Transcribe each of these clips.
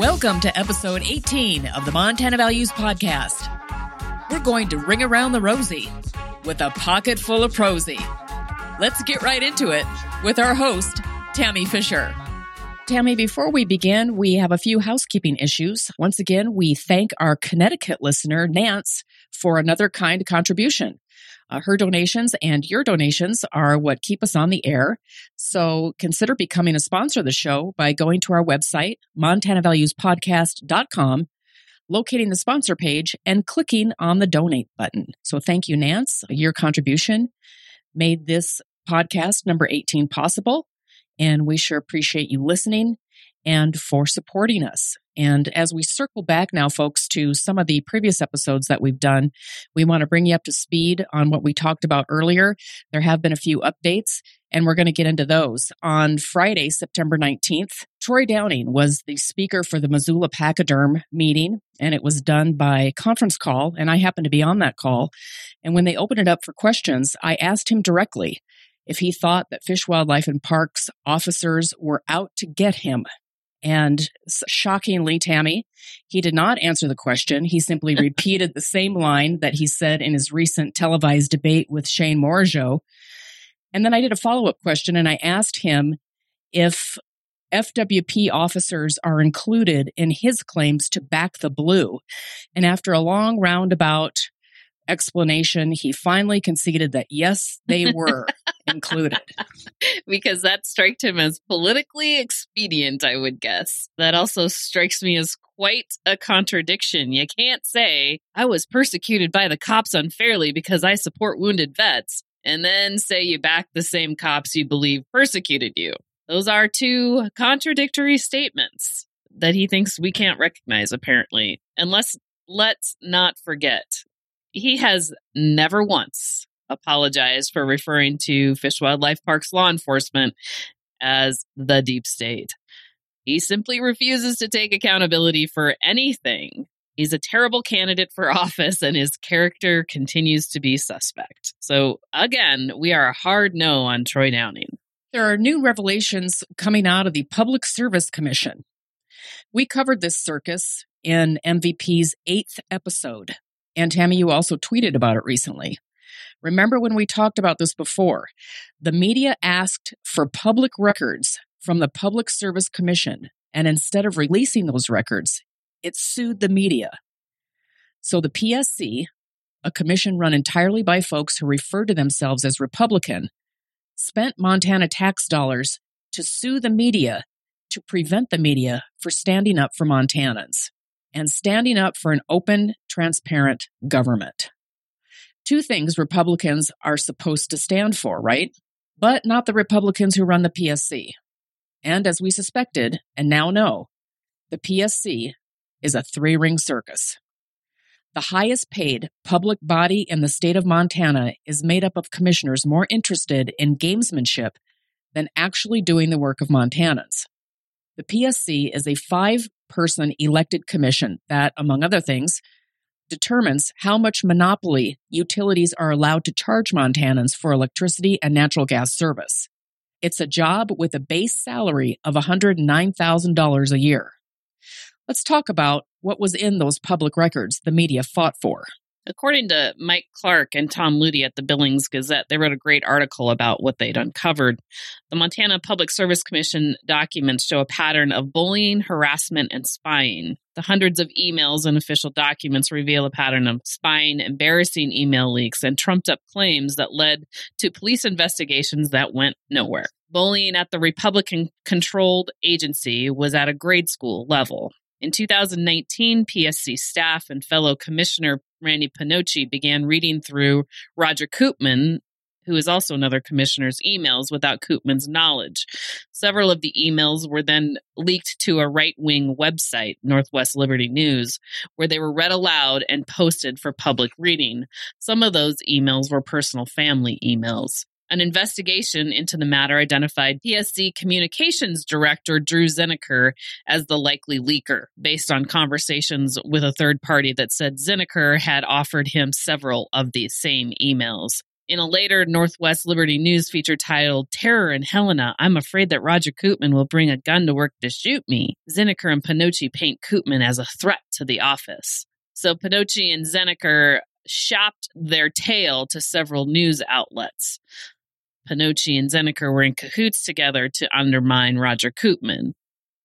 Welcome to episode 18 of the Montana Values Podcast. We're going to ring around the rosy with a pocket full of prosy. Let's get right into it with our host, Tammy Fisher. Tammy, before we begin, we have a few housekeeping issues. Once again, we thank our Connecticut listener, Nance, for another kind contribution. Uh, her donations and your donations are what keep us on the air. So consider becoming a sponsor of the show by going to our website, montanavaluespodcast.com, locating the sponsor page, and clicking on the donate button. So thank you, Nance. Your contribution made this podcast number 18 possible. And we sure appreciate you listening and for supporting us. And as we circle back now, folks, to some of the previous episodes that we've done, we want to bring you up to speed on what we talked about earlier. There have been a few updates, and we're going to get into those. On Friday, September 19th, Troy Downing was the speaker for the Missoula Pachyderm meeting, and it was done by conference call, and I happened to be on that call. And when they opened it up for questions, I asked him directly if he thought that Fish, Wildlife, and Parks officers were out to get him and shockingly, Tammy, he did not answer the question. He simply repeated the same line that he said in his recent televised debate with Shane Morigeau. And then I did a follow up question and I asked him if FWP officers are included in his claims to back the blue. And after a long roundabout explanation, he finally conceded that yes, they were included. because that struck him as politically expedient, I would guess. That also strikes me as quite a contradiction. You can't say, I was persecuted by the cops unfairly because I support wounded vets, and then say you back the same cops you believe persecuted you. Those are two contradictory statements that he thinks we can't recognize, apparently. And let's, let's not forget he has never once apologized for referring to Fish Wildlife Parks law enforcement as the deep state. He simply refuses to take accountability for anything. He's a terrible candidate for office and his character continues to be suspect. So, again, we are a hard no on Troy Downing. There are new revelations coming out of the Public Service Commission. We covered this circus in MVP's eighth episode. And Tammy, you also tweeted about it recently. Remember when we talked about this before? The media asked for public records from the Public Service Commission, and instead of releasing those records, it sued the media. So the PSC, a commission run entirely by folks who refer to themselves as Republican, spent Montana tax dollars to sue the media to prevent the media for standing up for Montanans and standing up for an open, transparent government. Two things Republicans are supposed to stand for, right? But not the Republicans who run the PSC. And as we suspected, and now know, the PSC is a three ring circus. The highest paid public body in the state of Montana is made up of commissioners more interested in gamesmanship than actually doing the work of Montanans. The PSC is a five person elected commission that, among other things, determines how much monopoly utilities are allowed to charge Montanans for electricity and natural gas service. It's a job with a base salary of $109,000 a year. Let's talk about what was in those public records the media fought for. According to Mike Clark and Tom Lutey at the Billings Gazette, they wrote a great article about what they'd uncovered. The Montana Public Service Commission documents show a pattern of bullying, harassment, and spying. The hundreds of emails and official documents reveal a pattern of spying, embarrassing email leaks, and trumped up claims that led to police investigations that went nowhere. Bullying at the Republican controlled agency was at a grade school level. In 2019, PSC staff and fellow Commissioner Randy Pinocci began reading through Roger Koopman, who is also another commissioner's emails without Koopman's knowledge. Several of the emails were then leaked to a right wing website, Northwest Liberty News, where they were read aloud and posted for public reading. Some of those emails were personal family emails. An investigation into the matter identified PSC Communications Director Drew Zinecker as the likely leaker, based on conversations with a third party that said Zinecker had offered him several of these same emails. In a later Northwest Liberty News feature titled Terror in Helena, I'm afraid that Roger Koopman will bring a gun to work to shoot me. Zinecker and Pinocci paint Koopman as a threat to the office. So Pinocci and Zinecker shopped their tale to several news outlets. Pinocci and Zinecker were in cahoots together to undermine Roger Koopman.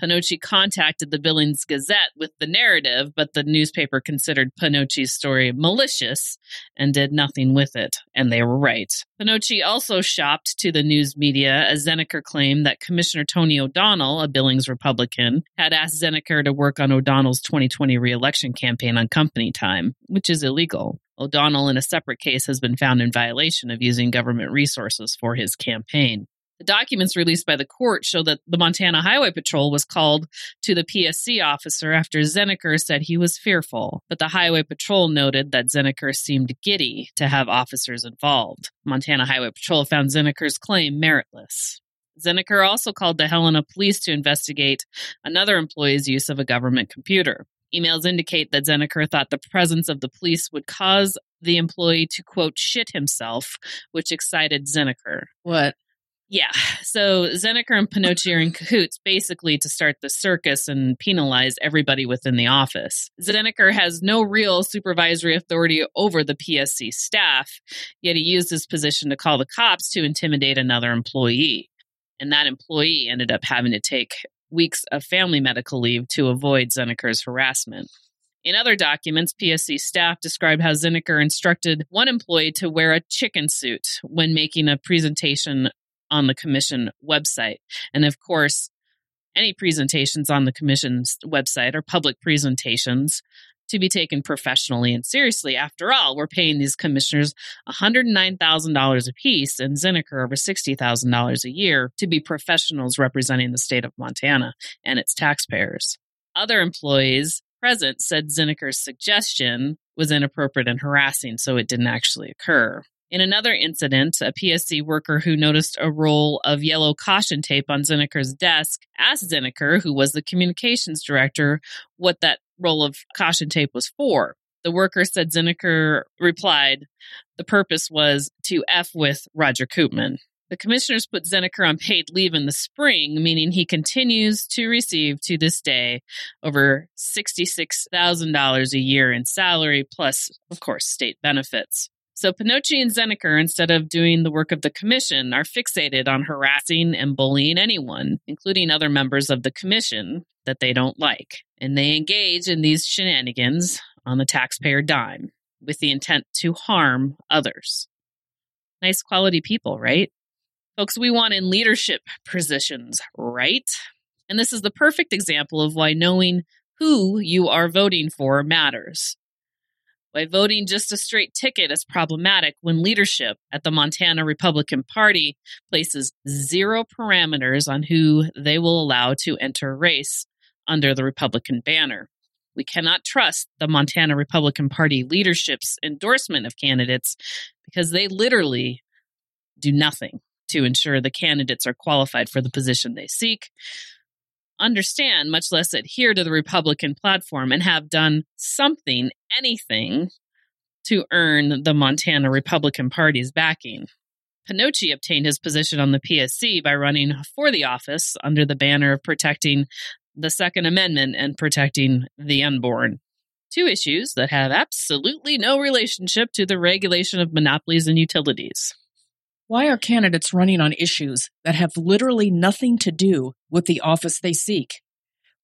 Pinocci contacted the Billings Gazette with the narrative, but the newspaper considered Pinocci's story malicious and did nothing with it, and they were right. Pinocci also shopped to the news media as Zinecker claimed that Commissioner Tony O'Donnell, a Billings Republican, had asked Zinecker to work on O'Donnell's 2020 reelection campaign on company time, which is illegal. O'Donnell, in a separate case, has been found in violation of using government resources for his campaign. The documents released by the court show that the Montana Highway Patrol was called to the PSC officer after Zinecker said he was fearful, but the Highway Patrol noted that Zinecker seemed giddy to have officers involved. Montana Highway Patrol found Zinecker's claim meritless. Zinecker also called the Helena police to investigate another employee's use of a government computer. Emails indicate that Zinecker thought the presence of the police would cause the employee to, quote, shit himself, which excited Zinecker. What? Yeah. So Zinecker and Pinocci are in cahoots basically to start the circus and penalize everybody within the office. Zinecker has no real supervisory authority over the PSC staff, yet he used his position to call the cops to intimidate another employee. And that employee ended up having to take weeks of family medical leave to avoid Zinecker's harassment. In other documents, PSC staff described how Zinecker instructed one employee to wear a chicken suit when making a presentation on the commission website. And of course, any presentations on the commission's website are public presentations to be taken professionally and seriously. After all, we're paying these commissioners $109,000 apiece and Zinecker over $60,000 a year to be professionals representing the state of Montana and its taxpayers. Other employees present said Zinecker's suggestion was inappropriate and harassing, so it didn't actually occur. In another incident, a PSC worker who noticed a roll of yellow caution tape on Zinecker's desk asked Zinecker, who was the communications director, what that roll of caution tape was for. The worker said Zinecker replied, the purpose was to F with Roger Koopman. The commissioners put Zinecker on paid leave in the spring, meaning he continues to receive to this day over $66,000 a year in salary, plus, of course, state benefits. So Pinocci and Zinecker, instead of doing the work of the commission, are fixated on harassing and bullying anyone, including other members of the commission that they don't like. And they engage in these shenanigans on the taxpayer dime with the intent to harm others. Nice quality people, right? Folks, we want in leadership positions, right? And this is the perfect example of why knowing who you are voting for matters why voting just a straight ticket is problematic when leadership at the Montana Republican Party places zero parameters on who they will allow to enter a race under the Republican banner. We cannot trust the Montana Republican Party leadership's endorsement of candidates because they literally do nothing to ensure the candidates are qualified for the position they seek understand, much less adhere to the Republican platform and have done something, anything, to earn the Montana Republican Party's backing. Pinocci obtained his position on the PSC by running for the office under the banner of protecting the Second Amendment and protecting the unborn. Two issues that have absolutely no relationship to the regulation of monopolies and utilities. Why are candidates running on issues that have literally nothing to do with the office they seek?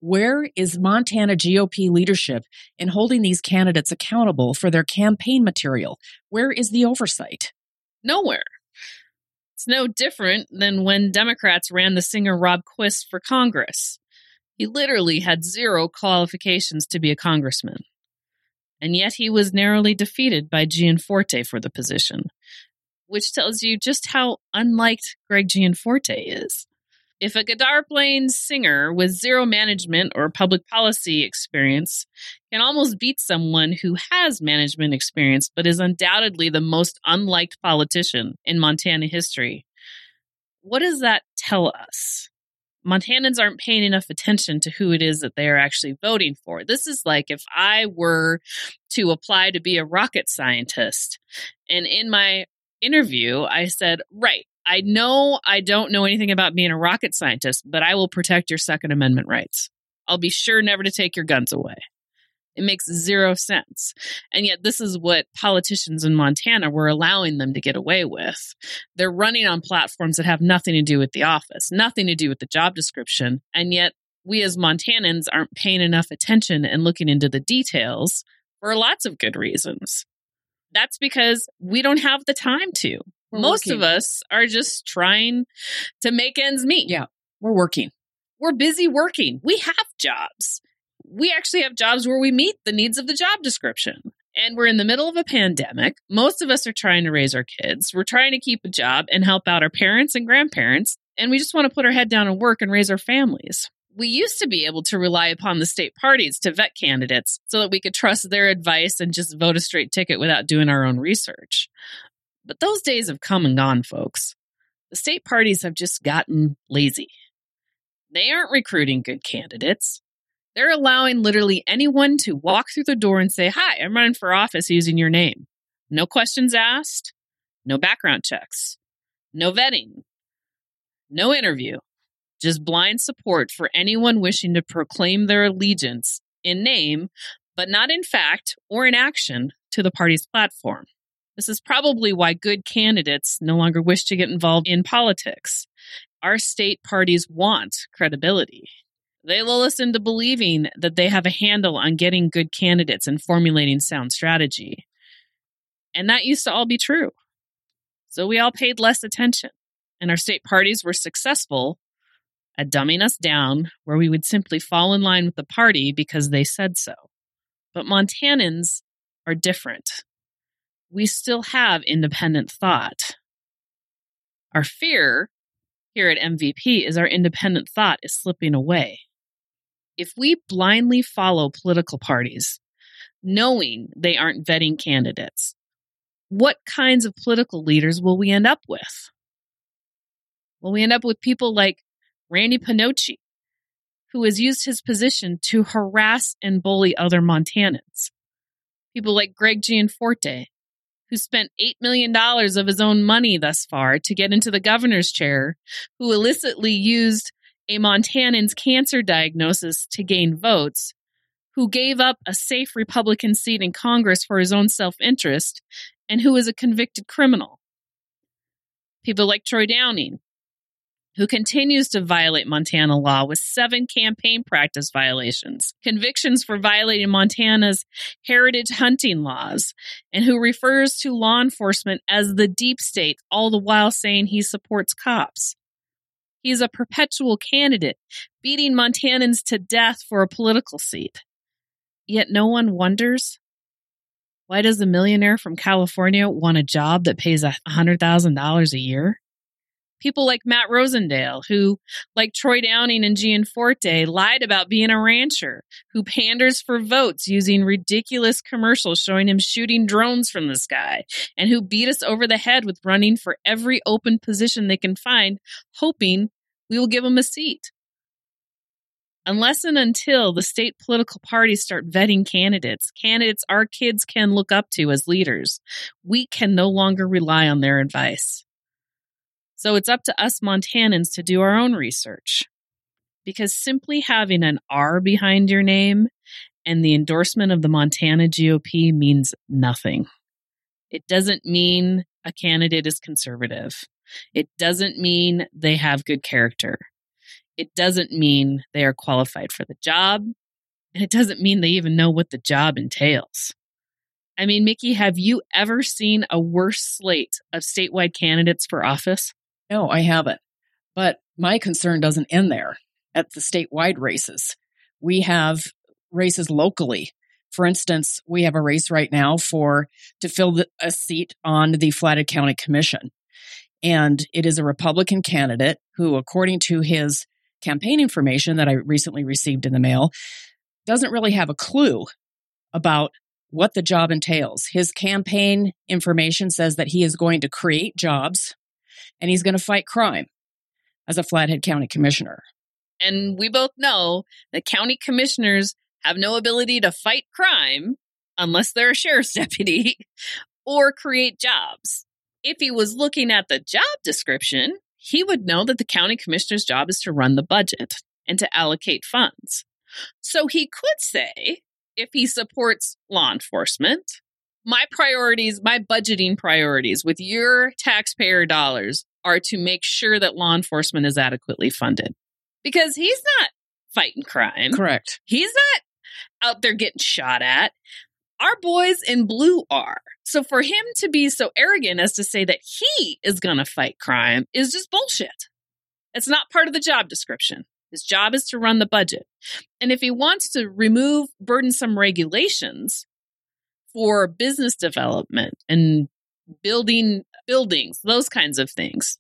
Where is Montana GOP leadership in holding these candidates accountable for their campaign material? Where is the oversight? Nowhere. It's no different than when Democrats ran the singer Rob Quist for Congress. He literally had zero qualifications to be a congressman. And yet he was narrowly defeated by Gianforte for the position which tells you just how unliked Greg Gianforte is. If a Godard Plains singer with zero management or public policy experience can almost beat someone who has management experience but is undoubtedly the most unliked politician in Montana history, what does that tell us? Montanans aren't paying enough attention to who it is that they are actually voting for. This is like if I were to apply to be a rocket scientist, and in my interview, I said, Right, I know I don't know anything about being a rocket scientist, but I will protect your Second Amendment rights. I'll be sure never to take your guns away. It makes zero sense. And yet, this is what politicians in Montana were allowing them to get away with. They're running on platforms that have nothing to do with the office, nothing to do with the job description. And yet, we as Montanans aren't paying enough attention and looking into the details for lots of good reasons. That's because we don't have the time to. We're Most working. of us are just trying to make ends meet. Yeah, we're working. We're busy working. We have jobs we actually have jobs where we meet the needs of the job description. And we're in the middle of a pandemic. Most of us are trying to raise our kids. We're trying to keep a job and help out our parents and grandparents. And we just want to put our head down and work and raise our families. We used to be able to rely upon the state parties to vet candidates so that we could trust their advice and just vote a straight ticket without doing our own research. But those days have come and gone, folks. The state parties have just gotten lazy. They aren't recruiting good candidates. They're allowing literally anyone to walk through the door and say, Hi, I'm running for office using your name. No questions asked, no background checks, no vetting, no interview, just blind support for anyone wishing to proclaim their allegiance in name, but not in fact or in action to the party's platform. This is probably why good candidates no longer wish to get involved in politics. Our state parties want credibility. They lull us into believing that they have a handle on getting good candidates and formulating sound strategy. And that used to all be true. So we all paid less attention, and our state parties were successful at dumbing us down where we would simply fall in line with the party because they said so. But Montanans are different. We still have independent thought. Our fear here at MVP is our independent thought is slipping away if we blindly follow political parties, knowing they aren't vetting candidates, what kinds of political leaders will we end up with? Will we end up with people like Randy Pinocci, who has used his position to harass and bully other Montanans? People like Greg Gianforte, who spent $8 million of his own money thus far to get into the governor's chair, who illicitly used a Montanan's cancer diagnosis to gain votes, who gave up a safe Republican seat in Congress for his own self interest, and who is a convicted criminal. People like Troy Downing, who continues to violate Montana law with seven campaign practice violations, convictions for violating Montana's heritage hunting laws, and who refers to law enforcement as the deep state, all the while saying he supports cops. He's a perpetual candidate, beating Montanans to death for a political seat. Yet no one wonders why does a millionaire from California want a job that pays $100,000 a year? People like Matt Rosendale, who, like Troy Downing and Gianforte, lied about being a rancher, who panders for votes using ridiculous commercials showing him shooting drones from the sky, and who beat us over the head with running for every open position they can find, hoping we will give them a seat. Unless and until the state political parties start vetting candidates, candidates our kids can look up to as leaders, we can no longer rely on their advice. So it's up to us Montanans to do our own research. Because simply having an R behind your name and the endorsement of the Montana GOP means nothing. It doesn't mean a candidate is conservative. It doesn't mean they have good character. It doesn't mean they are qualified for the job. And it doesn't mean they even know what the job entails. I mean, Mickey, have you ever seen a worse slate of statewide candidates for office? No, I haven't. But my concern doesn't end there at the statewide races. We have races locally. For instance, we have a race right now for to fill the, a seat on the Flathead County Commission. And it is a Republican candidate who, according to his campaign information that I recently received in the mail, doesn't really have a clue about what the job entails. His campaign information says that he is going to create jobs and he's going to fight crime as a Flathead County Commissioner. And we both know that county commissioners have no ability to fight crime unless they're a sheriff's deputy or create jobs. If he was looking at the job description, he would know that the county commissioner's job is to run the budget and to allocate funds. So he could say, if he supports law enforcement, my priorities, my budgeting priorities with your taxpayer dollars are to make sure that law enforcement is adequately funded. Because he's not fighting crime. Correct. He's not out there getting shot at. Our boys in blue are. So for him to be so arrogant as to say that he is going to fight crime is just bullshit. It's not part of the job description. His job is to run the budget. And if he wants to remove burdensome regulations for business development and building buildings, those kinds of things,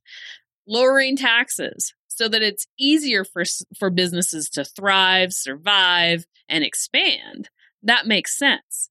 lowering taxes so that it's easier for for businesses to thrive, survive, and expand, that makes sense.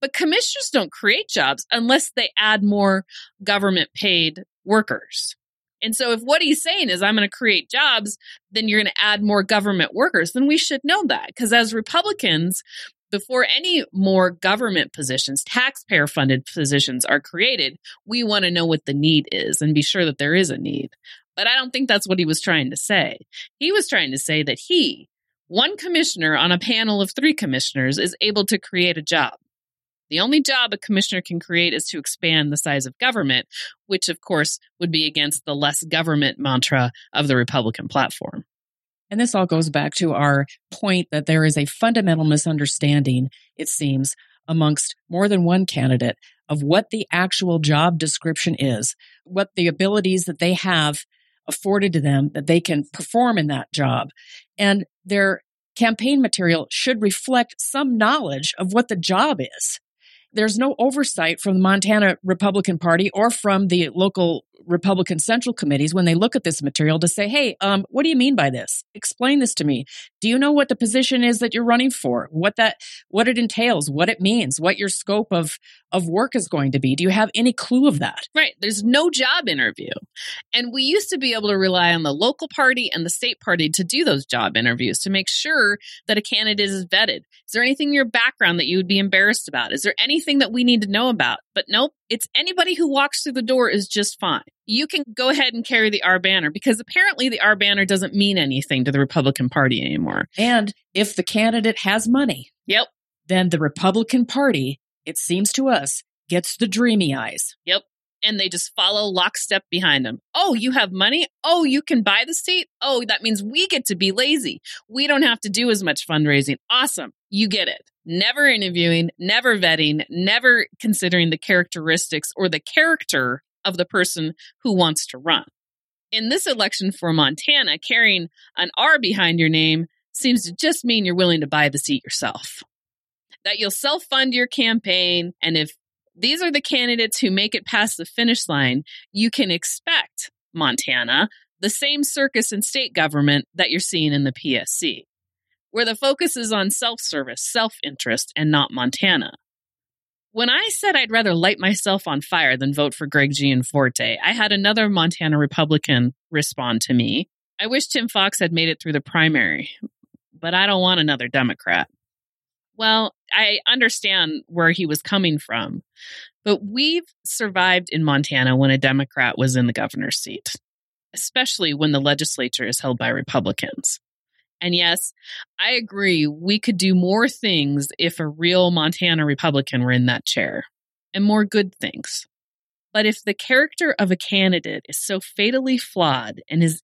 But commissioners don't create jobs unless they add more government paid workers. And so if what he's saying is I'm going to create jobs, then you're going to add more government workers, then we should know that. Because as Republicans, before any more government positions, taxpayer funded positions are created, we want to know what the need is and be sure that there is a need. But I don't think that's what he was trying to say. He was trying to say that he, one commissioner on a panel of three commissioners, is able to create a job. The only job a commissioner can create is to expand the size of government, which of course would be against the less government mantra of the Republican platform. And this all goes back to our point that there is a fundamental misunderstanding, it seems, amongst more than one candidate of what the actual job description is, what the abilities that they have afforded to them that they can perform in that job. And their campaign material should reflect some knowledge of what the job is there's no oversight from the Montana Republican Party or from the local Republican Central Committees when they look at this material to say, hey, um, what do you mean by this? Explain this to me. Do you know what the position is that you're running for? What that, what it entails, what it means, what your scope of, of work is going to be? Do you have any clue of that? Right. There's no job interview. And we used to be able to rely on the local party and the state party to do those job interviews to make sure that a candidate is vetted. Is there anything in your background that you would be embarrassed about? Is there anything that we need to know about? But nope, it's anybody who walks through the door is just fine. You can go ahead and carry the R banner because apparently the R banner doesn't mean anything to the Republican Party anymore. And if the candidate has money, yep, then the Republican Party, it seems to us, gets the dreamy eyes. Yep. And they just follow lockstep behind them. Oh, you have money? Oh, you can buy the state? Oh, that means we get to be lazy. We don't have to do as much fundraising. Awesome. You get it never interviewing, never vetting, never considering the characteristics or the character of the person who wants to run. In this election for Montana, carrying an R behind your name seems to just mean you're willing to buy the seat yourself. That you'll self fund your campaign, and if these are the candidates who make it past the finish line, you can expect Montana the same circus in state government that you're seeing in the PSC where the focus is on self service, self interest, and not Montana. When I said I'd rather light myself on fire than vote for Greg Gianforte, I had another Montana Republican respond to me. I wish Tim Fox had made it through the primary, but I don't want another Democrat. Well, I understand where he was coming from, but we've survived in Montana when a Democrat was in the governor's seat, especially when the legislature is held by Republicans. And yes, I agree. We could do more things if a real Montana Republican were in that chair, and more good things. But if the character of a candidate is so fatally flawed and his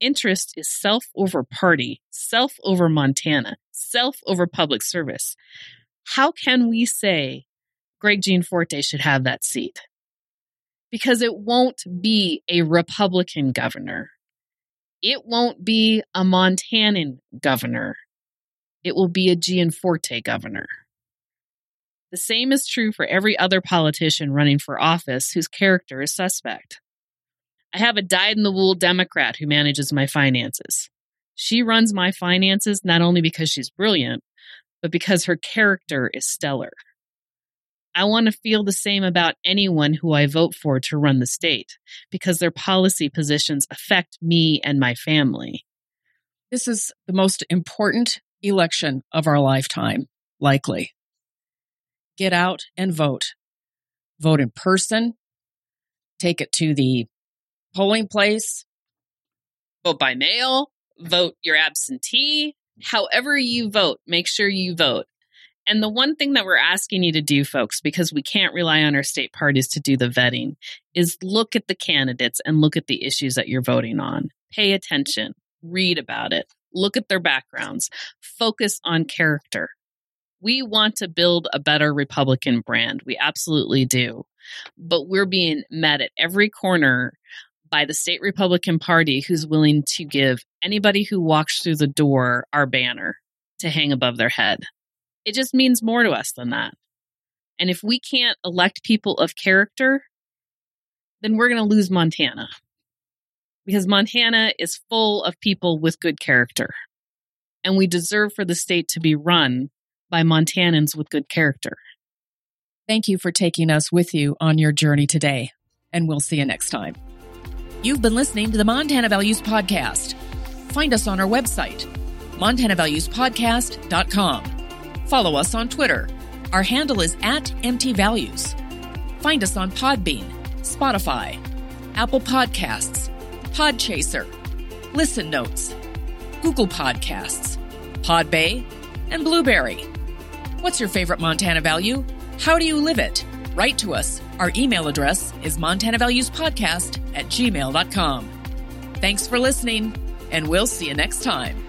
interest is self over party, self over Montana, self over public service, how can we say Greg Gianforte should have that seat? Because it won't be a Republican governor it won't be a Montanan governor. It will be a Gianforte governor. The same is true for every other politician running for office whose character is suspect. I have a dyed in the wool Democrat who manages my finances. She runs my finances not only because she's brilliant, but because her character is stellar. I want to feel the same about anyone who I vote for to run the state because their policy positions affect me and my family. This is the most important election of our lifetime, likely. Get out and vote. Vote in person. Take it to the polling place. Vote by mail. Vote your absentee. However you vote, make sure you vote. And the one thing that we're asking you to do, folks, because we can't rely on our state parties to do the vetting, is look at the candidates and look at the issues that you're voting on. Pay attention, read about it, look at their backgrounds, focus on character. We want to build a better Republican brand. We absolutely do. But we're being met at every corner by the state Republican Party who's willing to give anybody who walks through the door our banner to hang above their head. It just means more to us than that. And if we can't elect people of character, then we're going to lose Montana. Because Montana is full of people with good character. And we deserve for the state to be run by Montanans with good character. Thank you for taking us with you on your journey today, and we'll see you next time. You've been listening to the Montana Values Podcast. Find us on our website, montanavaluespodcast.com. Follow us on Twitter. Our handle is at MTValues. Find us on Podbean, Spotify, Apple Podcasts, Podchaser, Listen Notes, Google Podcasts, Podbay, and Blubrry. What's your favorite Montana value? How do you live it? Write to us. Our email address is montanavaluespodcast at gmail.com. Thanks for listening, and we'll see you next time.